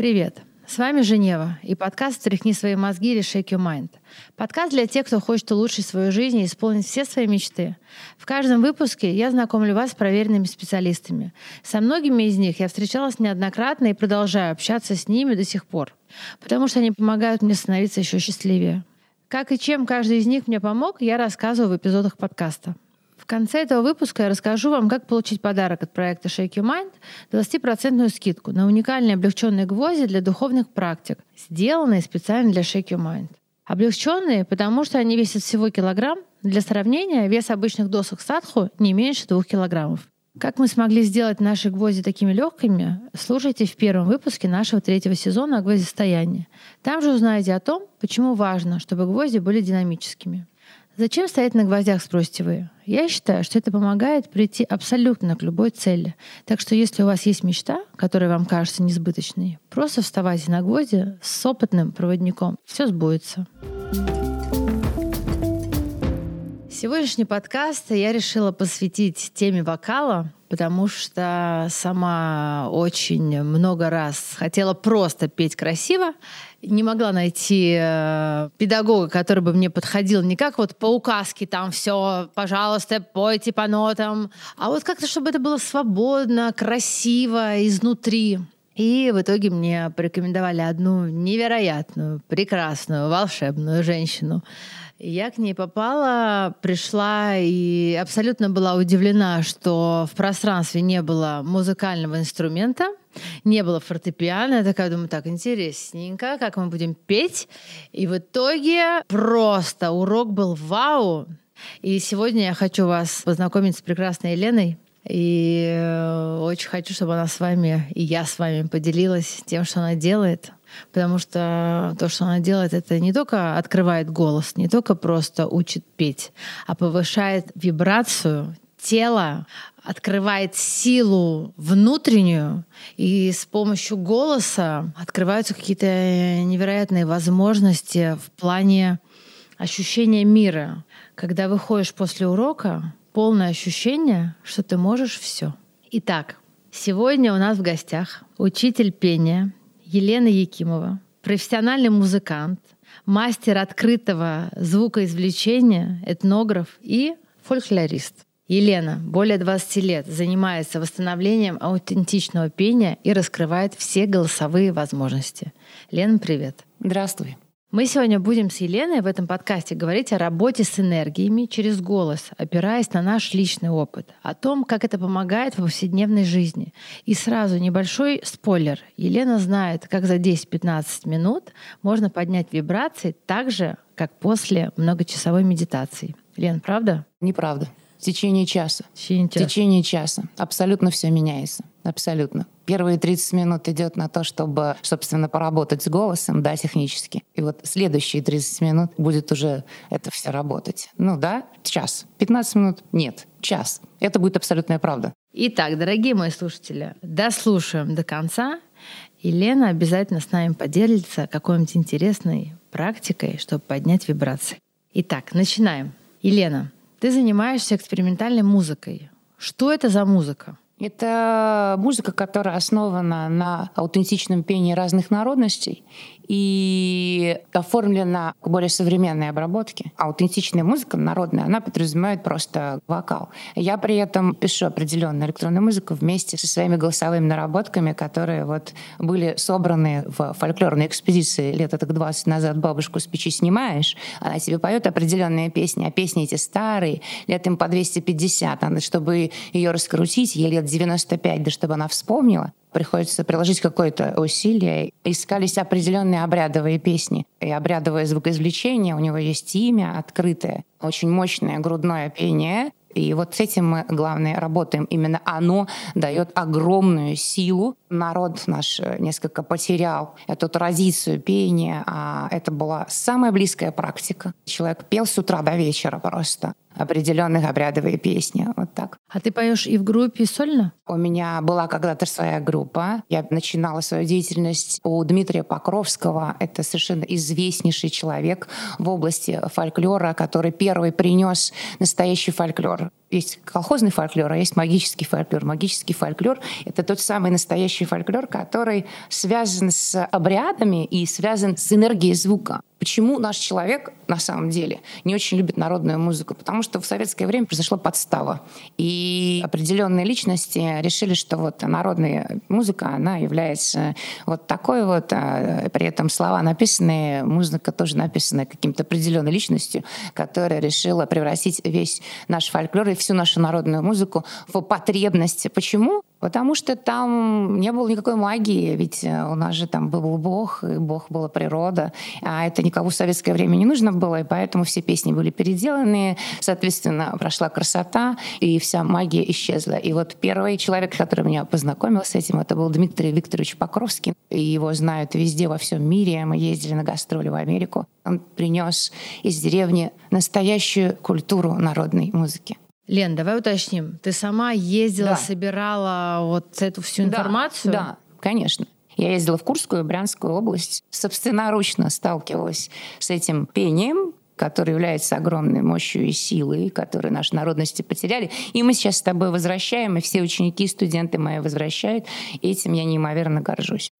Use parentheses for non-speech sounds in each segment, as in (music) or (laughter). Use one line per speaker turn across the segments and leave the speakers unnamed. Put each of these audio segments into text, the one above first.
Привет! С вами Женева и подкаст «Стряхни свои мозги» или «Shake your mind». Подкаст для тех, кто хочет улучшить свою жизнь и исполнить все свои мечты. В каждом выпуске я знакомлю вас с проверенными специалистами. Со многими из них я встречалась неоднократно и продолжаю общаться с ними до сих пор, потому что они помогают мне становиться еще счастливее. Как и чем каждый из них мне помог, я рассказываю в эпизодах подкаста. Конце этого выпуска я расскажу вам, как получить подарок от проекта Shake Your Mind 20% скидку на уникальные облегченные гвозди для духовных практик, сделанные специально для Shake Your Mind. Облегченные, потому что они весят всего килограмм. Для сравнения, вес обычных досок садху не меньше двух килограммов. Как мы смогли сделать наши гвозди такими легкими, слушайте в первом выпуске нашего третьего сезона о гвоздистоянии. Там же узнаете о том, почему важно, чтобы гвозди были динамическими. Зачем стоять на гвоздях, спросите вы? Я считаю, что это помогает прийти абсолютно к любой цели. Так что если у вас есть мечта, которая вам кажется несбыточной, просто вставайте на гвозди с опытным проводником. Все сбудется. Сегодняшний подкаст я решила посвятить теме вокала, потому что сама очень много раз хотела просто петь красиво не могла найти э, педагога, который бы мне подходил не как вот по указке там все, пожалуйста, пойте по нотам, а вот как-то, чтобы это было свободно, красиво, изнутри. И в итоге мне порекомендовали одну невероятную, прекрасную, волшебную женщину. Я к ней попала, пришла и абсолютно была удивлена, что в пространстве не было музыкального инструмента, не было фортепиано. Я такая думаю, так, интересненько, как мы будем петь. И в итоге просто урок был вау. И сегодня я хочу вас познакомить с прекрасной Еленой. И э, очень хочу, чтобы она с вами, и я с вами поделилась тем, что она делает. Потому что то, что она делает, это не только открывает голос, не только просто учит петь, а повышает вибрацию тела, открывает силу внутреннюю, и с помощью голоса открываются какие-то невероятные возможности в плане ощущения мира. Когда выходишь после урока, полное ощущение, что ты можешь все. Итак, сегодня у нас в гостях учитель пения Елена Якимова, профессиональный музыкант, мастер открытого звукоизвлечения, этнограф и фольклорист. Елена более 20 лет занимается восстановлением аутентичного пения и раскрывает все голосовые возможности. Лена, привет.
Здравствуй.
Мы сегодня будем с Еленой в этом подкасте говорить о работе с энергиями через голос, опираясь на наш личный опыт, о том, как это помогает в повседневной жизни. И сразу небольшой спойлер. Елена знает, как за 10-15 минут можно поднять вибрации так же, как после многочасовой медитации. Лен, правда?
Неправда. В течение часа.
В течение часа.
В течение часа. Абсолютно все меняется. Абсолютно. Первые 30 минут идет на то, чтобы, собственно, поработать с голосом, да, технически. И вот следующие 30 минут будет уже это все работать. Ну да, час. 15 минут? Нет, час. Это будет абсолютная правда.
Итак, дорогие мои слушатели, дослушаем до конца. И Лена обязательно с нами поделится какой-нибудь интересной практикой, чтобы поднять вибрации. Итак, начинаем. Елена, ты занимаешься экспериментальной музыкой. Что это за музыка?
Это музыка, которая основана на аутентичном пении разных народностей и оформлена к более современной обработке. Аутентичная музыка народная, она подразумевает просто вокал. Я при этом пишу определенную электронную музыку вместе со своими голосовыми наработками, которые вот были собраны в фольклорной экспедиции лет так 20 назад «Бабушку с печи снимаешь», она тебе поет определенные песни, а песни эти старые, лет им по 250, а чтобы ее раскрутить, ей лет 95, да чтобы она вспомнила, приходится приложить какое-то усилие. Искались определенные обрядовые песни. И обрядовое звукоизвлечение, у него есть имя открытое, очень мощное грудное пение. И вот с этим мы, главное, работаем. Именно оно дает огромную силу. Народ наш несколько потерял эту традицию пения, а это была самая близкая практика. Человек пел с утра до вечера просто определенных обрядовые песни. Вот так.
А ты поешь и в группе, сольно?
У меня была когда-то своя группа. Я начинала свою деятельность у Дмитрия Покровского. Это совершенно известнейший человек в области фольклора, который первый принес настоящий фольклор. Есть колхозный фольклор, а есть магический фольклор. Магический фольклор — это тот самый настоящий фольклор, который связан с обрядами и связан с энергией звука. Почему наш человек на самом деле не очень любит народную музыку? Потому что в советское время произошла подстава. И определенные личности решили, что вот народная музыка, она является вот такой вот, а при этом слова написанные, музыка тоже написана каким-то определенной личностью, которая решила превратить весь наш фольклор и всю нашу народную музыку в потребности. Почему? Потому что там не было никакой магии, ведь э, у нас же там был Бог, и Бог была природа, а это никому в советское время не нужно было, и поэтому все песни были переделаны, соответственно, прошла красота, и вся магия исчезла. И вот первый человек, который меня познакомил с этим, это был Дмитрий Викторович Покровский, и его знают везде, во всем мире, мы ездили на гастроли в Америку. Он принес из деревни настоящую культуру народной музыки.
Лен, давай уточним. Ты сама ездила, да. собирала вот эту всю информацию?
Да, да, конечно. Я ездила в Курскую и Брянскую область, собственноручно сталкивалась с этим пением, которое является огромной мощью и силой, которые наши народности потеряли. И мы сейчас с тобой возвращаем, и все ученики и студенты мои возвращают. И этим я неимоверно горжусь.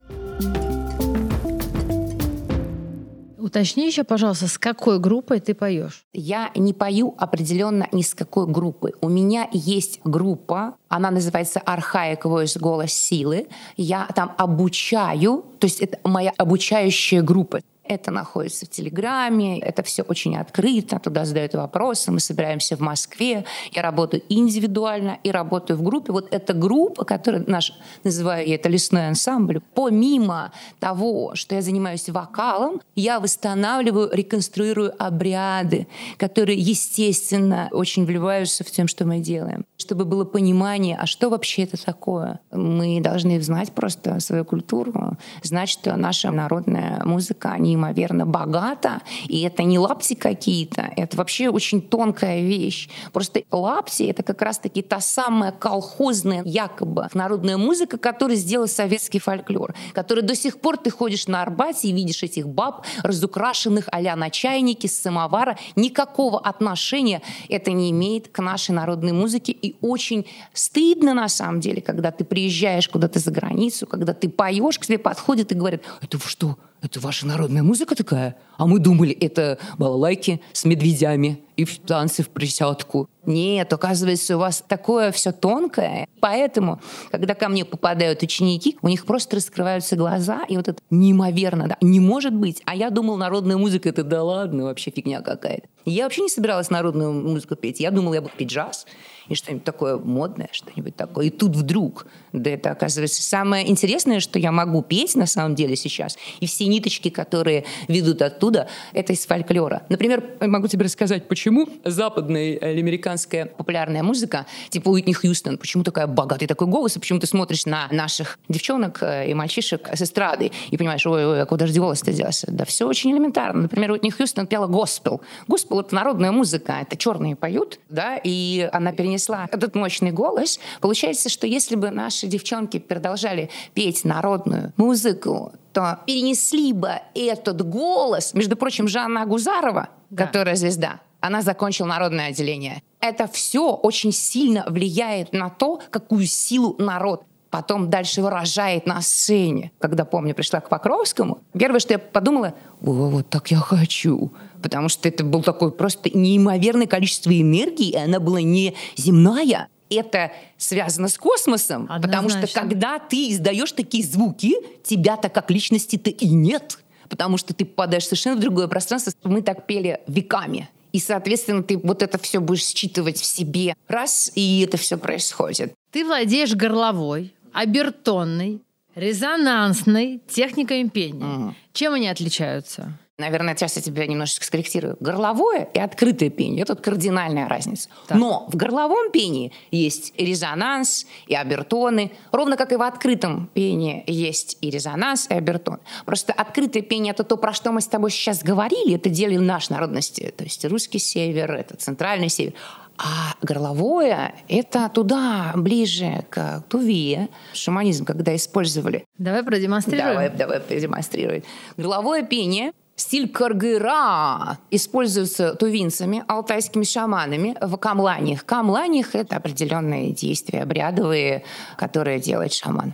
Уточни еще, пожалуйста, с какой группой ты поешь?
Я не пою определенно ни с какой группы. У меня есть группа, она называется Archaic Voice Голос Силы. Я там обучаю, то есть это моя обучающая группа. Это находится в Телеграме, это все очень открыто, туда задают вопросы, мы собираемся в Москве, я работаю индивидуально и работаю в группе. Вот эта группа, которая наш, называю я это лесной ансамбль, помимо того, что я занимаюсь вокалом, я восстанавливаю, реконструирую обряды, которые, естественно, очень вливаются в тем, что мы делаем. Чтобы было понимание, а что вообще это такое? Мы должны знать просто свою культуру, знать, что наша народная музыка, они неимоверно богато, и это не лапти какие-то, это вообще очень тонкая вещь. Просто лапти — это как раз-таки та самая колхозная якобы народная музыка, которую сделал советский фольклор, который до сих пор ты ходишь на Арбате и видишь этих баб, разукрашенных а-ля на чайнике с самовара. Никакого отношения это не имеет к нашей народной музыке. И очень стыдно на самом деле, когда ты приезжаешь куда-то за границу, когда ты поешь, к тебе подходят и говорят, это что, это ваша народная музыка такая? А мы думали, это балалайки с медведями и танцы в присядку. Нет, оказывается, у вас такое все тонкое. Поэтому, когда ко мне попадают ученики, у них просто раскрываются глаза, и вот это неимоверно, да, не может быть. А я думал, народная музыка — это да ладно, вообще фигня какая-то. Я вообще не собиралась народную музыку петь. Я думала, я буду петь джаз и что-нибудь такое модное, что-нибудь такое. И тут вдруг, да это оказывается самое интересное, что я могу петь на самом деле сейчас. И все ниточки, которые ведут оттуда, это из фольклора. Например, могу тебе рассказать, почему западная или американская популярная музыка, типа Уитни Хьюстон, почему такая богатый такой голос, и почему ты смотришь на наших девчонок э, и мальчишек с эстрады и понимаешь, ой, ой, а куда же голос-то делся? Да все очень элементарно. Например, Уитни Хьюстон пела госпел. Госпел — это народная музыка, это черные поют, да, и она перенесла принесла этот мощный голос, получается, что если бы наши девчонки продолжали петь народную музыку, то перенесли бы этот голос, между прочим, Жанна Агузарова, да. которая звезда, она закончила народное отделение. Это все очень сильно влияет на то, какую силу народ потом дальше выражает на сцене. Когда, помню, пришла к Покровскому, первое, что я подумала, вот так я хочу. Потому что это было такое просто неимоверное количество энергии, и она была не земная, это связано с космосом, Однозначно. потому что когда ты издаешь такие звуки, тебя-то как личности-то и нет, потому что ты попадаешь совершенно в другое пространство. Мы так пели веками. И, соответственно, ты вот это все будешь считывать в себе. Раз, и это все происходит.
Ты владеешь горловой, обертонной, резонансной техникой пения. Угу. Чем они отличаются?
Наверное, сейчас я тебя немножечко скорректирую. Горловое и открытое пение – это кардинальная разница. Так. Но в горловом пении есть и резонанс, и обертоны. Ровно как и в открытом пении есть и резонанс, и обертон. Просто открытое пение – это то, про что мы с тобой сейчас говорили. Это делали наши народности. То есть русский север, это центральный север. А горловое — это туда, ближе к туве, шаманизм, когда использовали.
Давай продемонстрируем.
Давай, давай продемонстрируем. Горловое пение Стиль каргыра используется тувинцами, алтайскими шаманами в камланиях. Камланиях — это определенные действия обрядовые, которые делает шаман.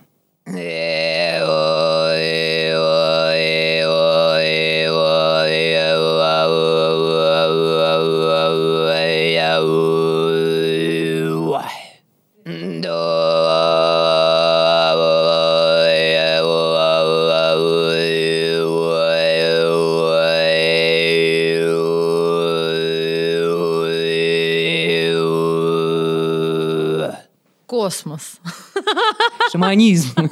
Шаманизм.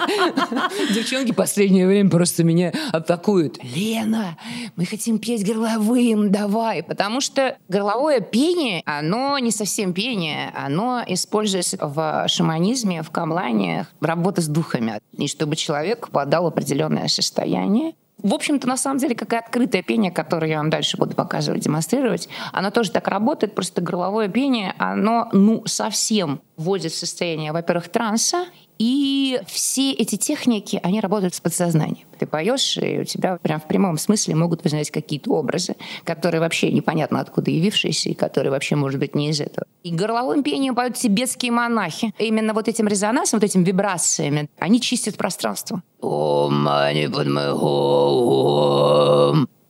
Девчонки последнее время просто меня атакуют. Лена, мы хотим петь горловым, давай. Потому что горловое пение, оно не совсем пение, оно используется в шаманизме, в камлане, работа с духами. И чтобы человек попадал в определенное состояние, в общем-то, на самом деле, как и открытое пение, которое я вам дальше буду показывать, демонстрировать, оно тоже так работает, просто горловое пение, оно, ну, совсем вводит в состояние, во-первых, транса, и все эти техники, они работают с подсознанием. Ты поешь, и у тебя прям в прямом смысле могут возникать какие-то образы, которые вообще непонятно откуда явившиеся, и которые вообще, может быть, не из этого. И горловым пением поют тибетские монахи. И именно вот этим резонансом, вот этими вибрациями, они чистят пространство.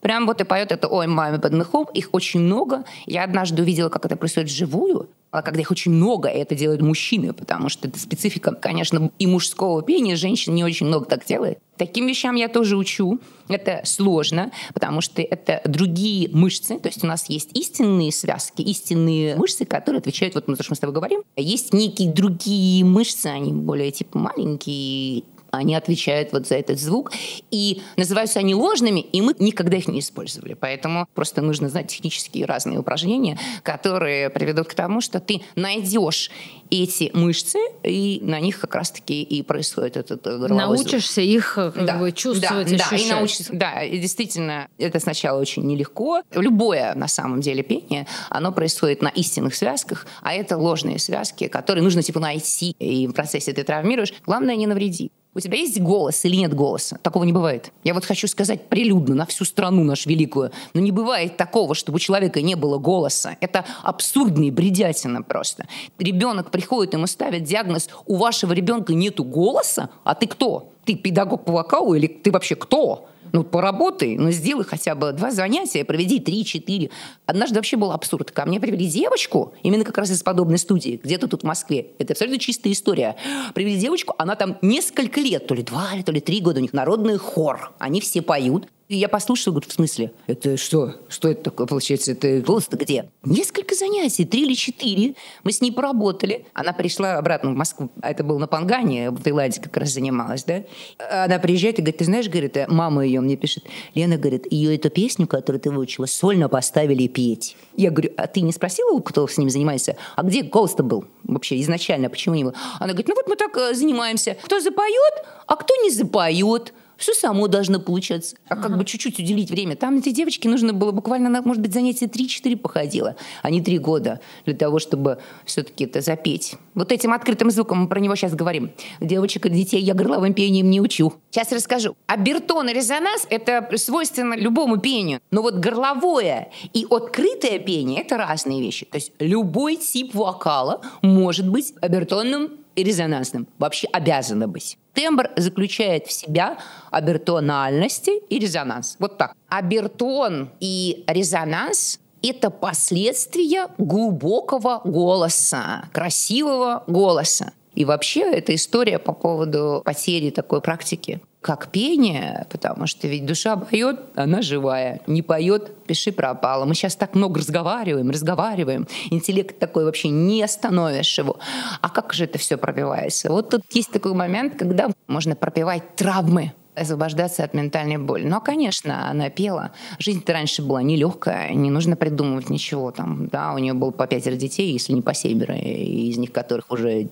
Прям вот и поет это «Ой, маме под мехом». Их очень много. Я однажды увидела, как это происходит вживую. А когда их очень много, и это делают мужчины, потому что это специфика, конечно, и мужского пения, женщин не очень много так делает. Таким вещам я тоже учу. Это сложно, потому что это другие мышцы. То есть у нас есть истинные связки, истинные мышцы, которые отвечают, вот мы, то, что мы с тобой говорим. Есть некие другие мышцы, они более типа маленькие, они отвечают вот за этот звук. И называются они ложными, и мы никогда их не использовали. Поэтому просто нужно знать технические разные упражнения, которые приведут к тому, что ты найдешь эти мышцы, и на них как раз-таки и происходит этот горловой
Научишься
звук.
их как да, бы чувствовать,
да, ощущать. Да, и научишься, да, и действительно, это сначала очень нелегко. Любое, на самом деле, пение, оно происходит на истинных связках, а это ложные связки, которые нужно типа найти, и в процессе ты травмируешь. Главное, не навреди. У тебя есть голос или нет голоса? Такого не бывает. Я вот хочу сказать прилюдно на всю страну нашу великую. Но не бывает такого, чтобы у человека не было голоса. Это абсурдно и бредятина просто. Ребенок приходит, ему ставят диагноз, у вашего ребенка нету голоса, а ты кто? Ты педагог по вокалу или ты вообще кто? Ну, поработай, ну, сделай хотя бы два занятия, проведи три-четыре. Однажды вообще был абсурд. Ко мне привели девочку, именно как раз из подобной студии, где-то тут в Москве. Это абсолютно чистая история. Привели девочку, она там несколько лет, то ли два, то ли три года, у них народный хор. Они все поют. И я послушала, говорю, в смысле? Это что? Что это такое получается? Это голос-то где? Несколько занятий, три или четыре. Мы с ней поработали. Она пришла обратно в Москву. А это было на Пангане, в Таиланде как раз занималась, да? Она приезжает и говорит, ты знаешь, говорит, э, мама ее мне пишет, Лена, говорит, ее эту песню, которую ты выучила, сольно поставили петь. Я говорю, а ты не спросила, кто с ним занимается? А где голос-то был вообще изначально? Почему не был? Она говорит, ну вот мы так э, занимаемся. Кто запоет, а кто не запоет все само должно получаться. А как бы чуть-чуть уделить время. Там этой девочке нужно было буквально, может быть, занятия 3-4 походила, а не 3 года для того, чтобы все-таки это запеть. Вот этим открытым звуком мы про него сейчас говорим. Девочек и детей я горловым пением не учу. Сейчас расскажу. Абертон и резонанс — это свойственно любому пению. Но вот горловое и открытое пение — это разные вещи. То есть любой тип вокала может быть абертонным и резонансным. Вообще обязано быть. Тембр заключает в себя абертональности и резонанс. Вот так. Абертон и резонанс это последствия глубокого голоса, красивого голоса. И вообще эта история по поводу потери такой практики как пение, потому что ведь душа поет, она живая. Не поет, пиши пропало. Мы сейчас так много разговариваем, разговариваем. Интеллект такой вообще не остановишь его. А как же это все пробивается? Вот тут есть такой момент, когда можно пропивать травмы освобождаться от ментальной боли. Но, конечно, она пела. Жизнь-то раньше была нелегкая, не нужно придумывать ничего. Там, да, у нее было по пятеро детей, если не по семеро, из них которых уже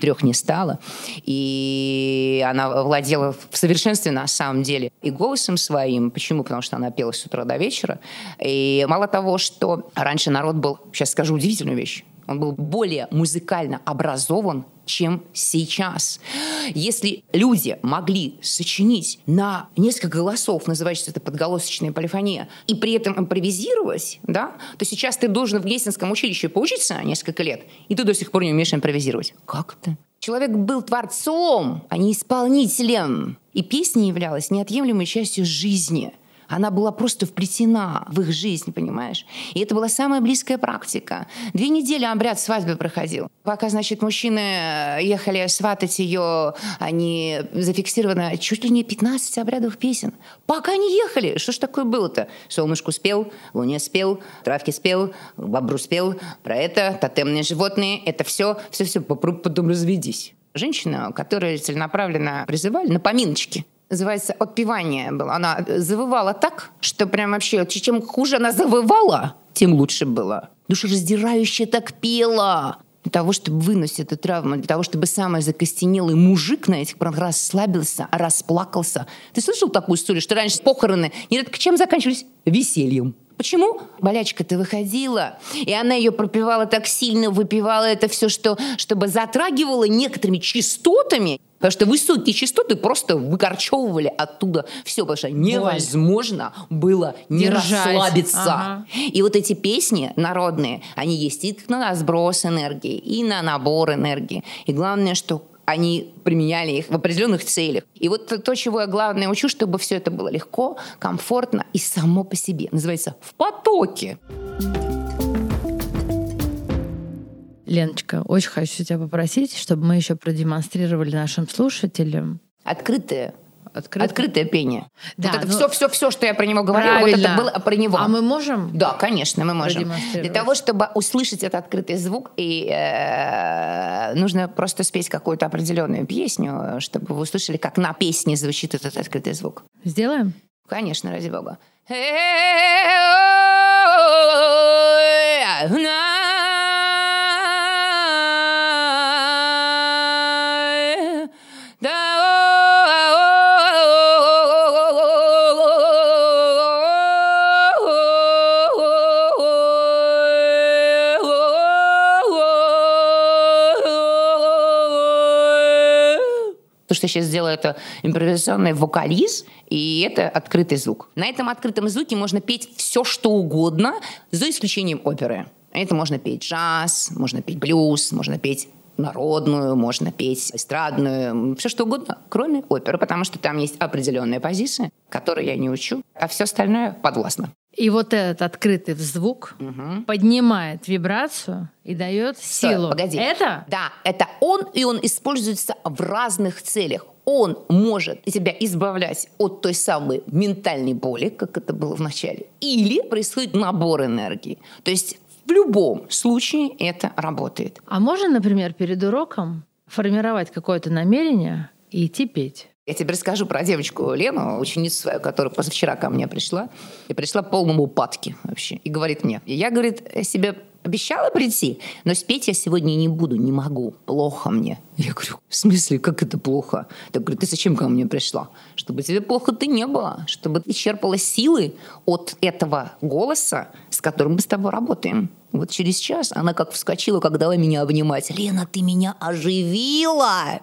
трех не стало. И она владела в совершенстве на самом деле и голосом своим. Почему? Потому что она пела с утра до вечера. И мало того, что раньше народ был, сейчас скажу удивительную вещь, Он был более музыкально образован, чем сейчас. Если люди могли сочинить на несколько голосов, называется это подголосочная полифония, и при этом импровизировать, да, то сейчас ты должен в Гейсенском училище поучиться несколько лет, и ты до сих пор не умеешь импровизировать. Как это? Человек был творцом, а не исполнителем. И песня являлась неотъемлемой частью жизни – она была просто вплетена в их жизнь, понимаешь? И это была самая близкая практика. Две недели обряд свадьбы проходил. Пока, значит, мужчины э, ехали сватать ее, они зафиксированы чуть ли не 15 обрядов песен. Пока они ехали, что ж такое было-то? Солнышку спел, луне спел, травке спел, бобру спел, про это, тотемные животные, это все, все-все, потом разведись. Женщина, которая целенаправленно призывали на поминочки называется «Отпевание» было. Она завывала так, что прям вообще, чем хуже она завывала, тем лучше было. Душераздирающе так пела для того, чтобы выносить эту травму, для того, чтобы самый закостенелый мужик на этих пранках расслабился, расплакался. Ты слышал такую историю, что раньше похороны нередко чем заканчивались? Весельем. Почему? Болячка-то выходила, и она ее пропивала так сильно, выпивала это все, что, чтобы затрагивала некоторыми частотами, Потому что высокие частоты просто выкорчевывали оттуда все, потому что невозможно было не Держать. расслабиться. Ага. И вот эти песни народные, они есть и на сброс энергии, и на набор энергии. И главное, что они применяли их в определенных целях. И вот то, чего я главное учу, чтобы все это было легко, комфортно и само по себе. Называется «в потоке».
Леночка, очень хочу тебя попросить, чтобы мы еще продемонстрировали нашим слушателям.
Открытое Открытое, Открытое пение. Да, вот это ну, все, все, все, что я про него говорила, правильно. вот это было про него.
А мы можем?
Да, конечно, мы можем. Для того, чтобы услышать этот открытый звук, и э, нужно просто спеть какую-то определенную песню, чтобы вы услышали, как на песне звучит этот открытый звук.
Сделаем?
Конечно, ради бога. То, что я сейчас сделаю, это импровизационный вокализ, и это открытый звук. На этом открытом звуке можно петь все, что угодно, за исключением оперы. Это можно петь джаз, можно петь блюз, можно петь народную, можно петь эстрадную, все что угодно, кроме оперы, потому что там есть определенные позиции, которые я не учу, а все остальное подвластно.
И вот этот открытый звук угу. поднимает вибрацию и дает силу.
Погоди.
Это?
Да, это он, и он используется в разных целях. Он может тебя избавлять от той самой ментальной боли, как это было в начале, или происходит набор энергии. То есть в любом случае это работает.
А можно, например, перед уроком формировать какое-то намерение и идти петь?
Я тебе расскажу про девочку Лену, ученицу свою, которая позавчера ко мне пришла. И пришла в полном упадке вообще. И говорит мне, я, говорит, себе обещала прийти, но спеть я сегодня не буду, не могу, плохо мне. Я говорю, в смысле, как это плохо? Так говорю, ты зачем ко мне пришла? Чтобы тебе плохо ты не было, чтобы ты черпала силы от этого голоса, которым мы с тобой работаем. Вот через час она как вскочила, как дала меня обнимать. «Лена, ты меня оживила!»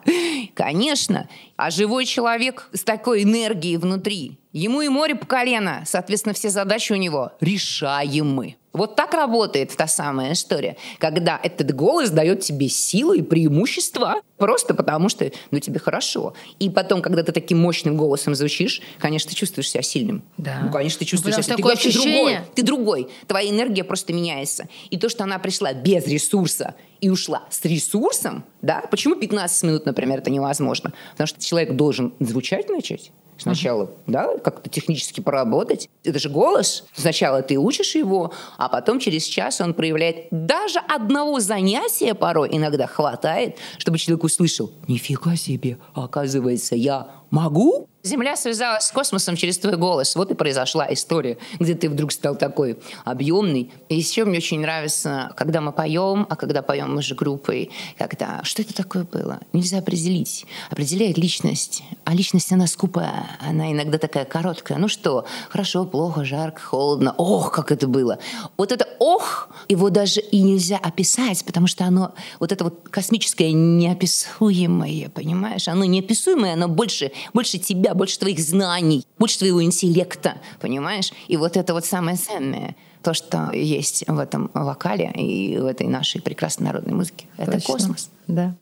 Конечно, а живой человек с такой энергией внутри, ему и море по колено, соответственно, все задачи у него решаемы. Вот так работает та самая история, когда этот голос дает тебе силу и преимущество просто потому, что ну, тебе хорошо. И потом, когда ты таким мощным голосом звучишь, конечно, ты чувствуешь себя сильным.
Да.
Ну, конечно, ты чувствуешь себя сильным. Ты вообще другой. Ты другой. Твоя энергия просто меняется. И то, что она пришла без ресурса и ушла с ресурсом, да, почему 15 минут, например, это невозможно? Потому что человек должен звучать начать, Сначала, uh-huh. да, как-то технически поработать. Это же голос. Сначала ты учишь его, а потом через час он проявляет даже одного занятия порой иногда хватает, чтобы человек услышал, нифига себе, оказывается, я могу Земля связалась с космосом через твой голос. Вот и произошла история, где ты вдруг стал такой объемный. И еще мне очень нравится, когда мы поем, а когда поем мы же группой, когда что это такое было? Нельзя определить. Определяет личность. А личность, она скупая. Она иногда такая короткая. Ну что, хорошо, плохо, жарко, холодно. Ох, как это было. Вот это ох, его даже и нельзя описать, потому что оно, вот это вот космическое неописуемое, понимаешь? Оно неописуемое, оно больше, больше тебя больше твоих знаний, больше твоего интеллекта, понимаешь? И вот это вот самое ценное то, что есть в этом вокале и в этой нашей прекрасной народной музыке. Это Точно. космос.
Да.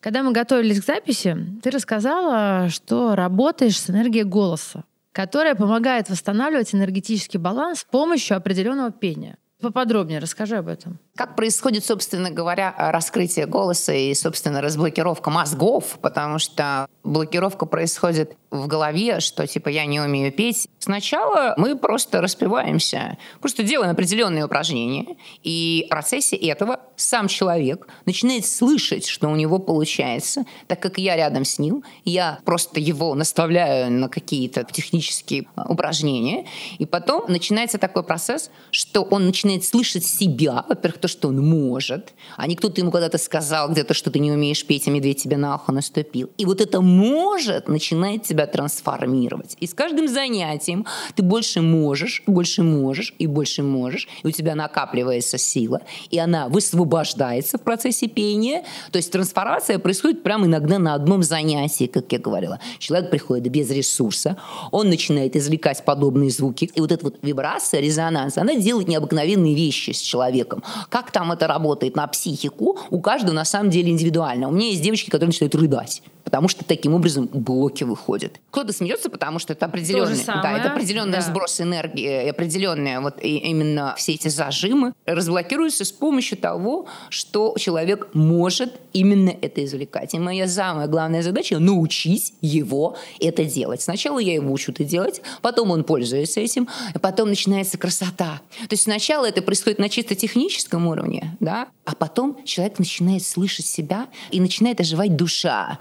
Когда мы готовились к записи, ты рассказала, что работаешь с энергией голоса, которая помогает восстанавливать энергетический баланс с помощью определенного пения. Поподробнее расскажи об этом.
Как происходит, собственно говоря, раскрытие голоса и, собственно, разблокировка мозгов, потому что блокировка происходит в голове, что типа я не умею петь. Сначала мы просто распеваемся, просто делаем определенные упражнения, и в процессе этого сам человек начинает слышать, что у него получается, так как я рядом с ним, я просто его наставляю на какие-то технические упражнения, и потом начинается такой процесс, что он начинает слышать себя, во-первых, то, что он может, а не кто-то ему когда-то сказал где-то, что ты не умеешь петь, а медведь тебе на ухо наступил. И вот это «может» начинает тебя трансформировать. И с каждым занятием ты больше можешь, больше можешь и больше можешь, и у тебя накапливается сила, и она высвобождается в процессе пения. То есть трансформация происходит прямо иногда на одном занятии, как я говорила. Человек приходит без ресурса, он начинает извлекать подобные звуки, и вот эта вот вибрация, резонанс, она делает необыкновенные вещи с человеком. Как там это работает на психику, у каждого на самом деле индивидуально. У меня есть девочки, которые начинают рыдать потому что таким образом блоки выходят. Кто-то смеется, потому что это определенный, да, это определенный да. сброс энергии, и определенные вот и именно все эти зажимы разблокируются с помощью того, что человек может именно это извлекать. И моя самая главная задача научить его это делать. Сначала я его учу это делать, потом он пользуется этим, а потом начинается красота. То есть сначала это происходит на чисто техническом уровне, да, а потом человек начинает слышать себя и начинает оживать душа душа,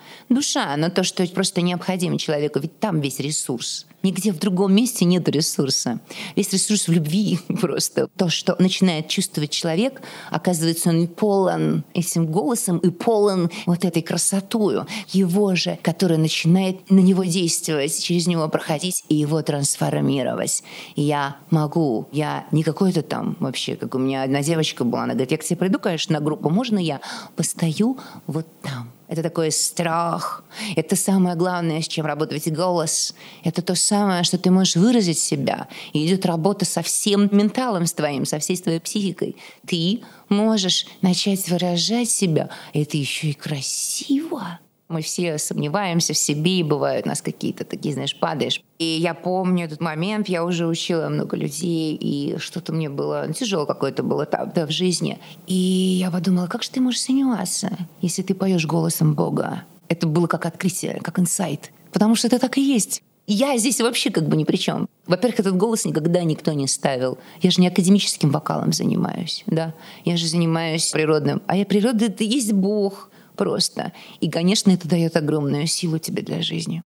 но то, что просто необходимо человеку, ведь там весь ресурс. Нигде в другом месте нет ресурса. Весь ресурс в любви (laughs) просто. То, что начинает чувствовать человек, оказывается, он полон этим голосом и полон вот этой красотою его же, которая начинает на него действовать, через него проходить и его трансформировать. И я могу, я не какой-то там вообще, как у меня одна девочка была, она говорит, я к тебе приду, конечно, на группу, можно я постою вот там? Это такой страх. Это самое главное, с чем работает голос. Это то самое, что ты можешь выразить себя. И идет работа со всем менталом с твоим, со всей твоей психикой. Ты можешь начать выражать себя. Это еще и красиво. Мы все сомневаемся в себе, и бывают у нас какие-то такие, знаешь, падаешь. И я помню этот момент, я уже учила много людей, и что-то мне было ну, тяжело какой-то был этап да, в жизни. И я подумала, как же ты можешь сомневаться, если ты поешь голосом Бога? Это было как открытие, как инсайт. Потому что это так и есть. Я здесь вообще как бы ни при чем. Во-первых, этот голос никогда никто не ставил. Я же не академическим вокалом занимаюсь, да. Я же занимаюсь природным. А я природа — это есть Бог просто. И, конечно, это дает огромную силу тебе для жизни.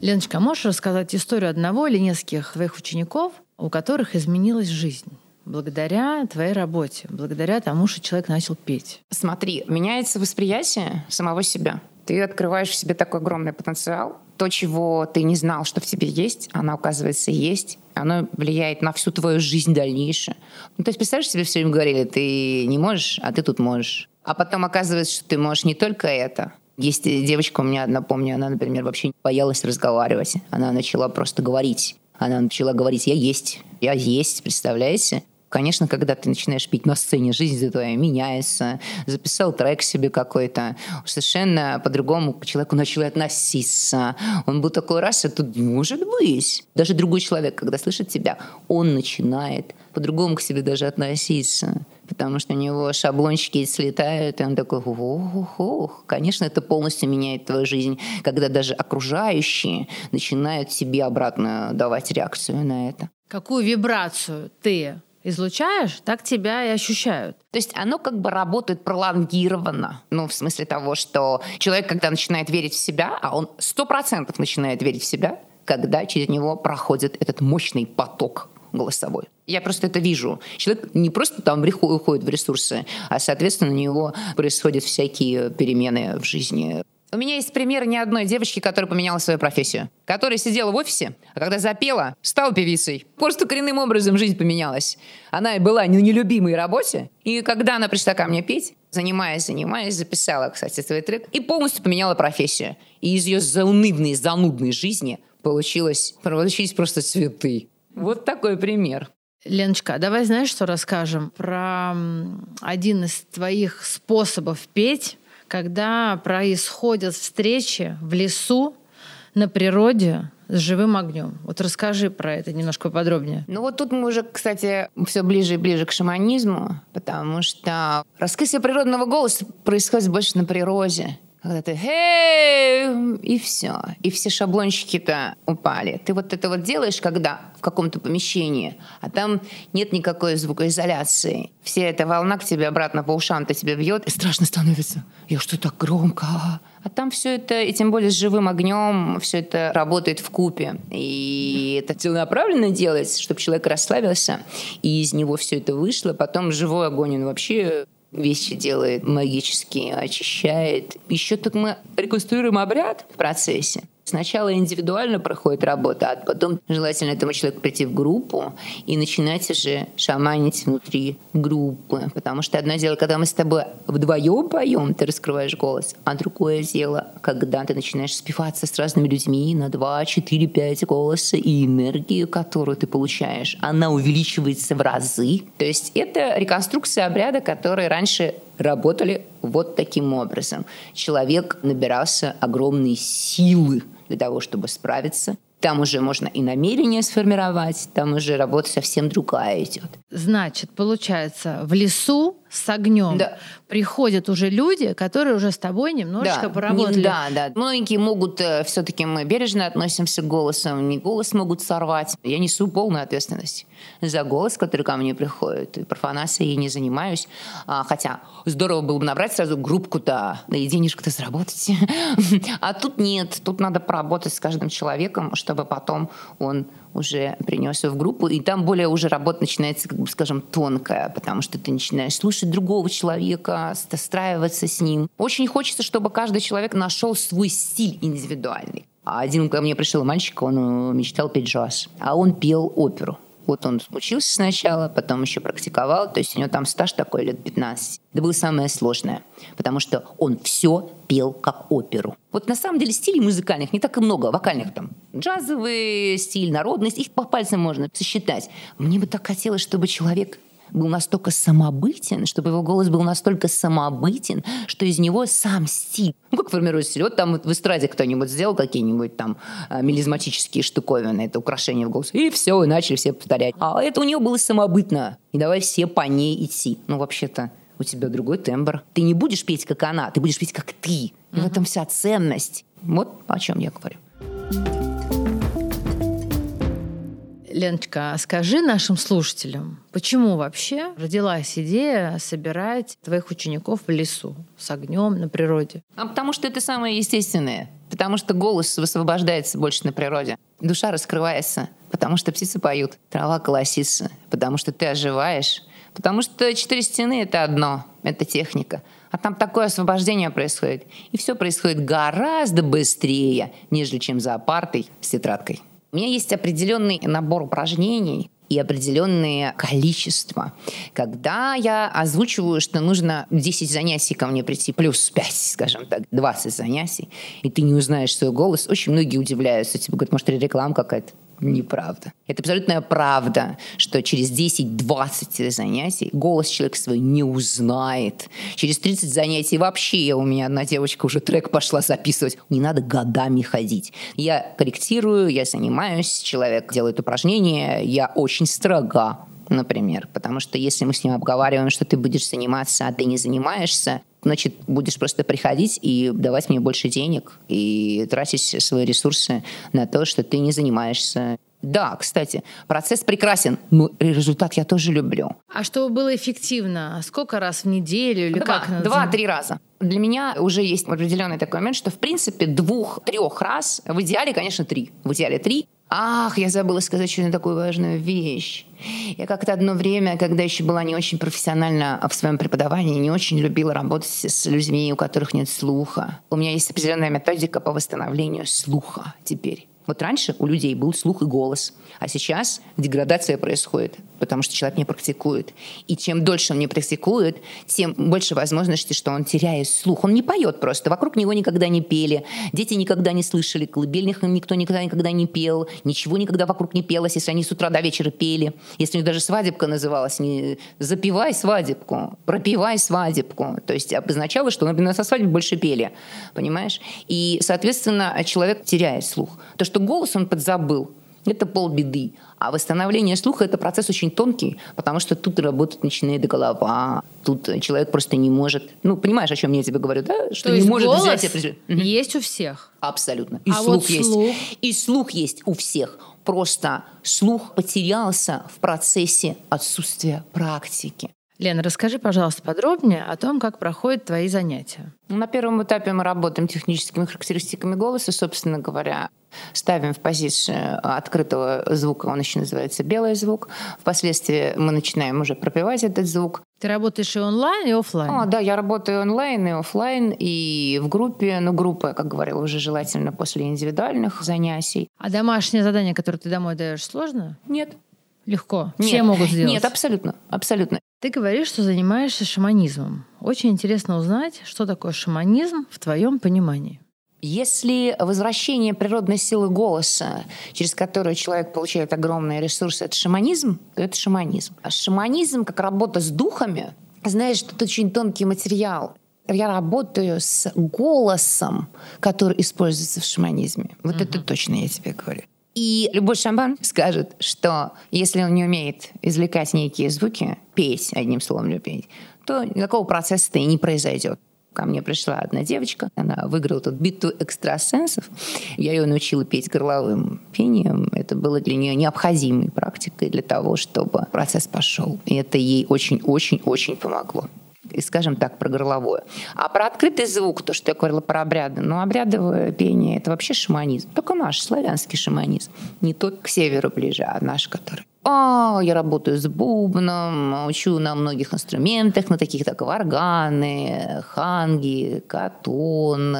Леночка, а можешь рассказать историю одного или нескольких твоих учеников, у которых изменилась жизнь? благодаря твоей работе, благодаря тому, что человек начал петь?
Смотри, меняется восприятие самого себя. Ты открываешь в себе такой огромный потенциал. То, чего ты не знал, что в тебе есть, оно, оказывается, есть оно влияет на всю твою жизнь дальнейшую. Ну, то есть, представляешь, себе все время говорили, ты не можешь, а ты тут можешь. А потом оказывается, что ты можешь не только это. Есть девочка у меня одна, помню, она, например, вообще боялась разговаривать. Она начала просто говорить. Она начала говорить, я есть, я есть, представляете? Конечно, когда ты начинаешь петь на сцене, жизнь твоя меняется. Записал трек себе какой-то, совершенно по-другому к человеку начал относиться. Он был такой раз, это может быть. Даже другой человек, когда слышит тебя, он начинает по-другому к себе даже относиться потому что у него шаблончики слетают, и он такой, ох, ох, конечно, это полностью меняет твою жизнь, когда даже окружающие начинают тебе обратно давать реакцию на это.
Какую вибрацию ты излучаешь, так тебя и ощущают.
То есть оно как бы работает пролонгированно. Ну, в смысле того, что человек, когда начинает верить в себя, а он сто процентов начинает верить в себя, когда через него проходит этот мощный поток голосовой. Я просто это вижу. Человек не просто там уходит в ресурсы, а, соответственно, у него происходят всякие перемены в жизни. У меня есть пример ни одной девочки, которая поменяла свою профессию. Которая сидела в офисе, а когда запела, стала певицей. Просто коренным образом жизнь поменялась. Она была на нелюбимой работе, и когда она пришла ко мне петь, занимаясь, занимаясь, записала, кстати, свой трек, и полностью поменяла профессию. И из ее заунывной, занудной жизни получилось, получились просто цветы. Вот такой пример.
Леночка, давай знаешь, что расскажем про один из твоих способов петь, когда происходят встречи в лесу, на природе с живым огнем. Вот расскажи про это немножко подробнее.
Ну вот тут мы уже, кстати, все ближе и ближе к шаманизму, потому что раскрытие природного голоса происходит больше на природе когда ты «Эй!» и все. И все шаблончики-то упали. Ты вот это вот делаешь, когда в каком-то помещении, а там нет никакой звукоизоляции. Вся эта волна к тебе обратно по ушам-то тебе бьет, и страшно становится. Я что так громко? А там все это, и тем более с живым огнем, все это работает в купе. И это целенаправленно делать, чтобы человек расслабился, и из него все это вышло. Потом живой огонь, он вообще вещи делает магические, очищает. Еще так мы реконструируем обряд в процессе. Сначала индивидуально проходит работа, а потом желательно этому человеку прийти в группу и начинать уже шаманить внутри группы. Потому что одно дело, когда мы с тобой вдвоем поем, ты раскрываешь голос, а другое дело, когда ты начинаешь спиваться с разными людьми на 2, 4, 5 голоса, и энергию, которую ты получаешь, она увеличивается в разы. То есть это реконструкция обряда, который раньше работали вот таким образом. Человек набирался огромной силы для того, чтобы справиться там уже можно и намерение сформировать, там уже работа совсем другая идет.
Значит, получается, в лесу с огнем да. приходят уже люди, которые уже с тобой немножечко
да.
поработали. Не,
да, да. Многие могут, э, все-таки мы бережно относимся к голосу, не голос могут сорвать. Я несу полную ответственность за голос, который ко мне приходит. И профанацией я не занимаюсь. А, хотя здорово было бы набрать сразу группку-то, да и денежку-то заработать. (laughs) А тут нет. Тут надо поработать с каждым человеком, чтобы потом он уже принес его в группу, и там более уже работа начинается, как бы, скажем, тонкая, потому что ты начинаешь слушать другого человека, достраиваться с ним. Очень хочется, чтобы каждый человек нашел свой стиль индивидуальный. Один ко мне пришел мальчик, он э, мечтал петь джаз, а он пел оперу. Вот он учился сначала, потом еще практиковал, то есть у него там стаж такой лет 15. Это было самое сложное, потому что он все пел как оперу. Вот на самом деле стилей музыкальных не так и много, вокальных там. Джазовый стиль, народность, их по пальцам можно сосчитать. Мне бы так хотелось, чтобы человек был настолько самобытен, чтобы его голос был настолько самобытен, что из него сам стиль. Ну, как формируется стиль? Вот там в эстраде кто-нибудь сделал какие-нибудь там а, мелизматические штуковины, это украшение в голос, и все, и начали все повторять. А это у него было самобытно. И давай все по ней идти. Ну, вообще-то, у тебя другой тембр. Ты не будешь петь, как она, ты будешь петь, как ты. И uh-huh. в этом вся ценность. Вот о чем я говорю.
Леночка, а скажи нашим слушателям, почему вообще родилась идея собирать твоих учеников в лесу с огнем на природе?
А потому что это самое естественное. Потому что голос высвобождается больше на природе. Душа раскрывается, потому что птицы поют, трава колосится, потому что ты оживаешь, потому что четыре стены — это одно, это техника. А там такое освобождение происходит. И все происходит гораздо быстрее, нежели чем за партой с тетрадкой. У меня есть определенный набор упражнений, и определенное количество. Когда я озвучиваю, что нужно 10 занятий ко мне прийти, плюс 5, скажем так, 20 занятий, и ты не узнаешь свой голос, очень многие удивляются. Типа, говорят, может, реклама какая-то? Неправда. Это абсолютная правда, что через 10-20 занятий голос человека свой не узнает. Через 30 занятий вообще у меня одна девочка уже трек пошла записывать. Не надо годами ходить. Я корректирую, я занимаюсь, человек делает упражнения, я очень строга например. Потому что если мы с ним обговариваем, что ты будешь заниматься, а ты не занимаешься, значит, будешь просто приходить и давать мне больше денег и тратить свои ресурсы на то, что ты не занимаешься. Да, кстати, процесс прекрасен, но результат я тоже люблю.
А чтобы было эффективно, сколько раз в неделю или
два,
как?
Два-три раза. Для меня уже есть определенный такой момент, что в принципе двух-трех раз, в идеале, конечно, три. В идеале три. Ах, я забыла сказать еще одну такую важную вещь. Я как-то одно время, когда еще была не очень профессиональна в своем преподавании, не очень любила работать с людьми, у которых нет слуха. У меня есть определенная методика по восстановлению слуха теперь. Вот раньше у людей был слух и голос, а сейчас деградация происходит, потому что человек не практикует. И чем дольше он не практикует, тем больше возможности, что он теряет слух. Он не поет просто. Вокруг него никогда не пели. Дети никогда не слышали. Колыбельных никто никогда никогда не пел. Ничего никогда вокруг не пелось, если они с утра до вечера пели. Если у них даже свадебка называлась не «запивай свадебку», «пропивай свадебку». То есть обозначало, что на свадьбе больше пели. Понимаешь? И, соответственно, человек теряет слух. То, голос он подзабыл, это полбеды. А восстановление слуха – это процесс очень тонкий, потому что тут работать начинает голова, тут человек просто не может… Ну, понимаешь, о чем я тебе говорю, да?
Что То не может голос взять есть у всех?
Абсолютно. И
а
слух
вот
есть.
Слух?
И слух есть у всех. Просто слух потерялся в процессе отсутствия практики.
Лена, расскажи, пожалуйста, подробнее о том, как проходят твои занятия.
На первом этапе мы работаем техническими характеристиками голоса, собственно говоря. Ставим в позицию открытого звука, он еще называется белый звук. Впоследствии мы начинаем уже пропивать этот звук.
Ты работаешь и онлайн, и офлайн?
О, да, я работаю онлайн и офлайн, и в группе. Но группа, как говорила, уже желательно после индивидуальных занятий.
А домашнее задание, которое ты домой даешь, сложно?
Нет.
Легко.
Нет.
Все могут сделать.
Нет, абсолютно, абсолютно.
Ты говоришь, что занимаешься шаманизмом. Очень интересно узнать, что такое шаманизм в твоем понимании.
Если возвращение природной силы голоса, через которую человек получает огромные ресурсы, это шаманизм, то это шаманизм. А шаманизм, как работа с духами, знаешь, это очень тонкий материал. Я работаю с голосом, который используется в шаманизме. Вот угу. это точно я тебе говорю. И любой шаман скажет, что если он не умеет извлекать некие звуки, петь, одним словом, петь, то никакого процесса-то и не произойдет. Ко мне пришла одна девочка, она выиграла тут битву экстрасенсов. Я ее научила петь горловым пением. Это было для нее необходимой практикой для того, чтобы процесс пошел. И это ей очень-очень-очень помогло и, скажем так, про горловое. А про открытый звук, то, что я говорила про обряды, ну, обрядовое пение — это вообще шаманизм. Только наш славянский шаманизм. Не тот к северу ближе, а наш, который а, я работаю с бубном, учу на многих инструментах, на таких как варганы, ханги, катон,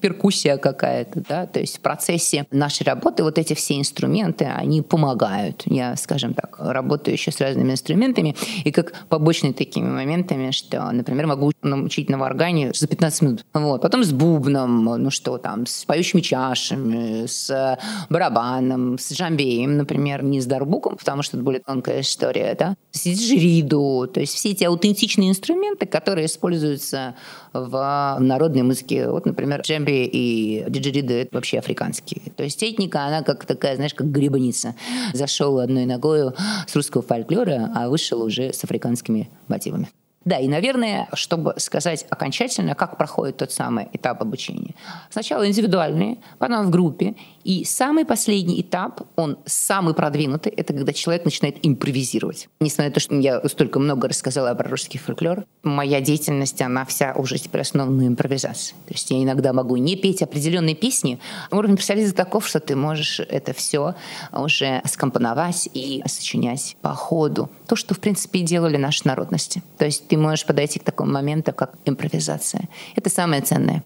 перкуссия какая-то, да, то есть в процессе нашей работы вот эти все инструменты, они помогают. Я, скажем так, работаю еще с разными инструментами, и как побочными такими моментами, что, например, могу научить на варгане за 15 минут, вот, потом с бубном, ну что там, с поющими чашами, с барабаном, с джамбеем, например, не с дарбуком, потому что это более тонкая история, да, диджериду, то есть все эти аутентичные инструменты, которые используются в народной музыке. Вот, например, джемби и диджериду — это вообще африканские. То есть этника, она как такая, знаешь, как грибница. Зашел одной ногой с русского фольклора, а вышел уже с африканскими мотивами. Да, и, наверное, чтобы сказать окончательно, как проходит тот самый этап обучения. Сначала индивидуальные, потом в группе. И самый последний этап, он самый продвинутый, это когда человек начинает импровизировать. Несмотря на то, что я столько много рассказала про русский фольклор, моя деятельность, она вся уже теперь основана на импровизации. То есть я иногда могу не петь определенные песни. Уровень профессионализма таков, что ты можешь это все уже скомпоновать и сочинять по ходу. То, что, в принципе, и делали наши народности. То есть ты можешь подойти к такому моменту, как импровизация. Это самое ценное.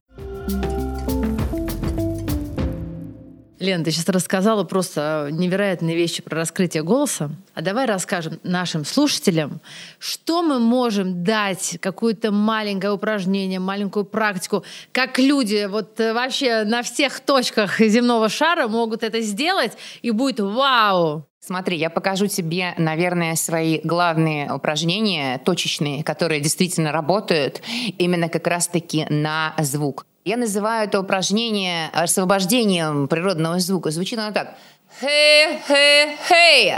Лен, ты сейчас рассказала просто невероятные вещи про раскрытие голоса. А давай расскажем нашим слушателям, что мы можем дать, какое-то маленькое упражнение, маленькую практику, как люди вот э, вообще на всех точках земного шара могут это сделать, и будет вау!
Смотри, я покажу тебе, наверное, свои главные упражнения, точечные, которые действительно работают именно как раз-таки на звук. Я называю это упражнение освобождением природного звука. Звучит оно так. Хей, хей, хей,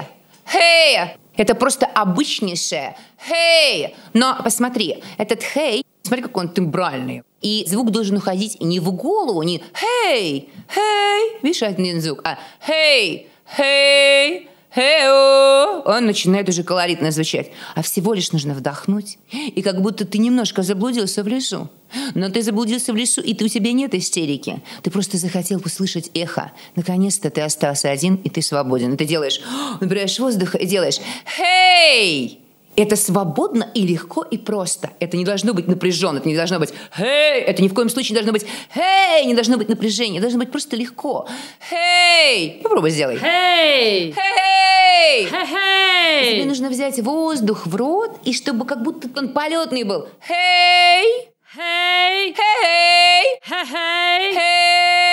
хей. Это просто обычнейшее хей. Но посмотри, этот хей, смотри, какой он тембральный. И звук должен уходить не в голову, не хей, хей, видишь, один звук, а хей, «Хей!» Хео! Он начинает уже колоритно звучать. А всего лишь нужно вдохнуть. И как будто ты немножко заблудился в лесу. Но ты заблудился в лесу, и ты, у тебя нет истерики. Ты просто захотел послышать эхо. Наконец-то ты остался один, и ты свободен. Ты делаешь, (gasps) набираешь воздуха и делаешь «Хей!» Это свободно и легко и просто. Это не должно быть напряженно, это не должно быть «Хей!» Это ни в коем случае не должно быть «Хей!» Не должно быть напряжения, должно быть просто легко. «Хей!» Попробуй сделай.
«Хей!»
«Хей!»
«Хей!»
Тебе нужно взять воздух в рот, и чтобы как будто он полетный был. «Хей!»
«Хей!»
«Хей!»
«Хей!»
«Хей!»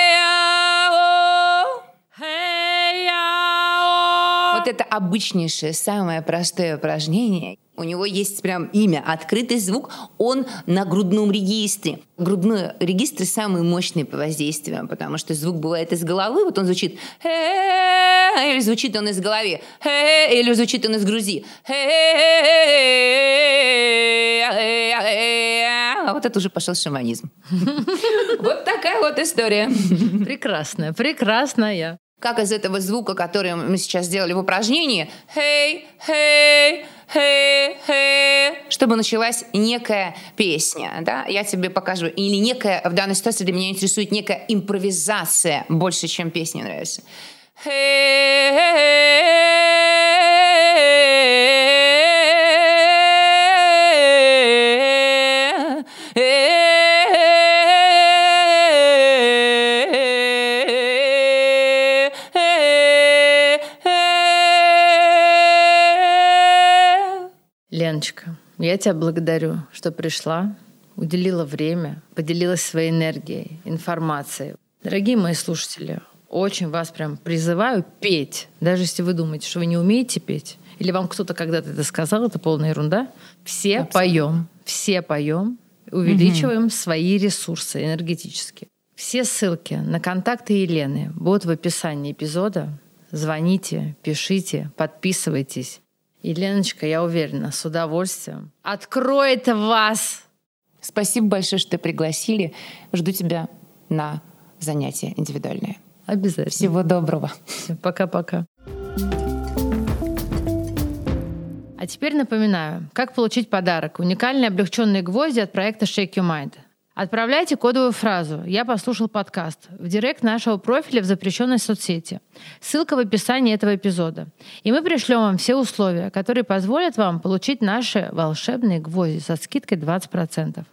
Вот это обычнейшее, самое простое упражнение. У него есть прям имя, открытый звук, он на грудном регистре. Грудной регистр самый мощный по воздействию, потому что звук бывает из головы, вот он звучит или звучит он из головы, или звучит он из грузи. А вот это уже пошел шаманизм. (laughs) Вот такая вот история.
Прекрасная, прекрасная.
Как из этого звука, который мы сейчас сделали в упражнении, хей, хей, хей, хей, чтобы началась некая песня, да, я тебе покажу, или некая, в данной ситуации для меня интересует некая импровизация. Больше, чем песня нравится.
Леночка, я тебя благодарю, что пришла, уделила время, поделилась своей энергией, информацией. Дорогие мои слушатели, очень вас прям призываю петь. Даже если вы думаете, что вы не умеете петь, или вам кто-то когда-то это сказал, это полная ерунда. Все
Абсолютно.
поем, все поем, увеличиваем свои ресурсы энергетические. Все ссылки на контакты Елены будут в описании эпизода. Звоните, пишите, подписывайтесь. Еленочка, я уверена, с удовольствием откроет вас.
Спасибо большое, что пригласили. Жду тебя на занятия индивидуальные.
Обязательно.
Всего доброго.
Пока-пока. А теперь напоминаю, как получить подарок. Уникальные облегченные гвозди от проекта Shake Your Mind. Отправляйте кодовую фразу «Я послушал подкаст» в директ нашего профиля в запрещенной соцсети. Ссылка в описании этого эпизода. И мы пришлем вам все условия, которые позволят вам получить наши волшебные гвозди со скидкой 20%.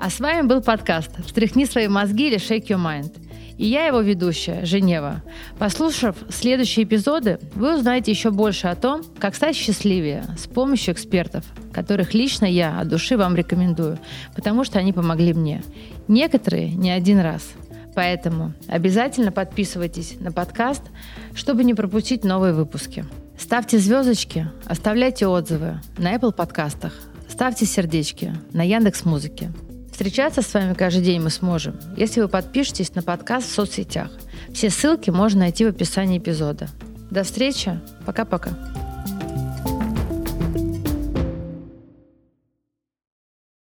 А с вами был подкаст «Встряхни свои мозги» или «Shake your mind». И я его ведущая, Женева. Послушав следующие эпизоды, вы узнаете еще больше о том, как стать счастливее с помощью экспертов, которых лично я от души вам рекомендую, потому что они помогли мне. Некоторые не один раз. Поэтому обязательно подписывайтесь на подкаст, чтобы не пропустить новые выпуски. Ставьте звездочки, оставляйте отзывы на Apple подкастах, ставьте сердечки на Яндекс Музыке. Встречаться с вами каждый день мы сможем, если вы подпишетесь на подкаст в соцсетях. Все ссылки можно найти в описании эпизода. До встречи. Пока-пока.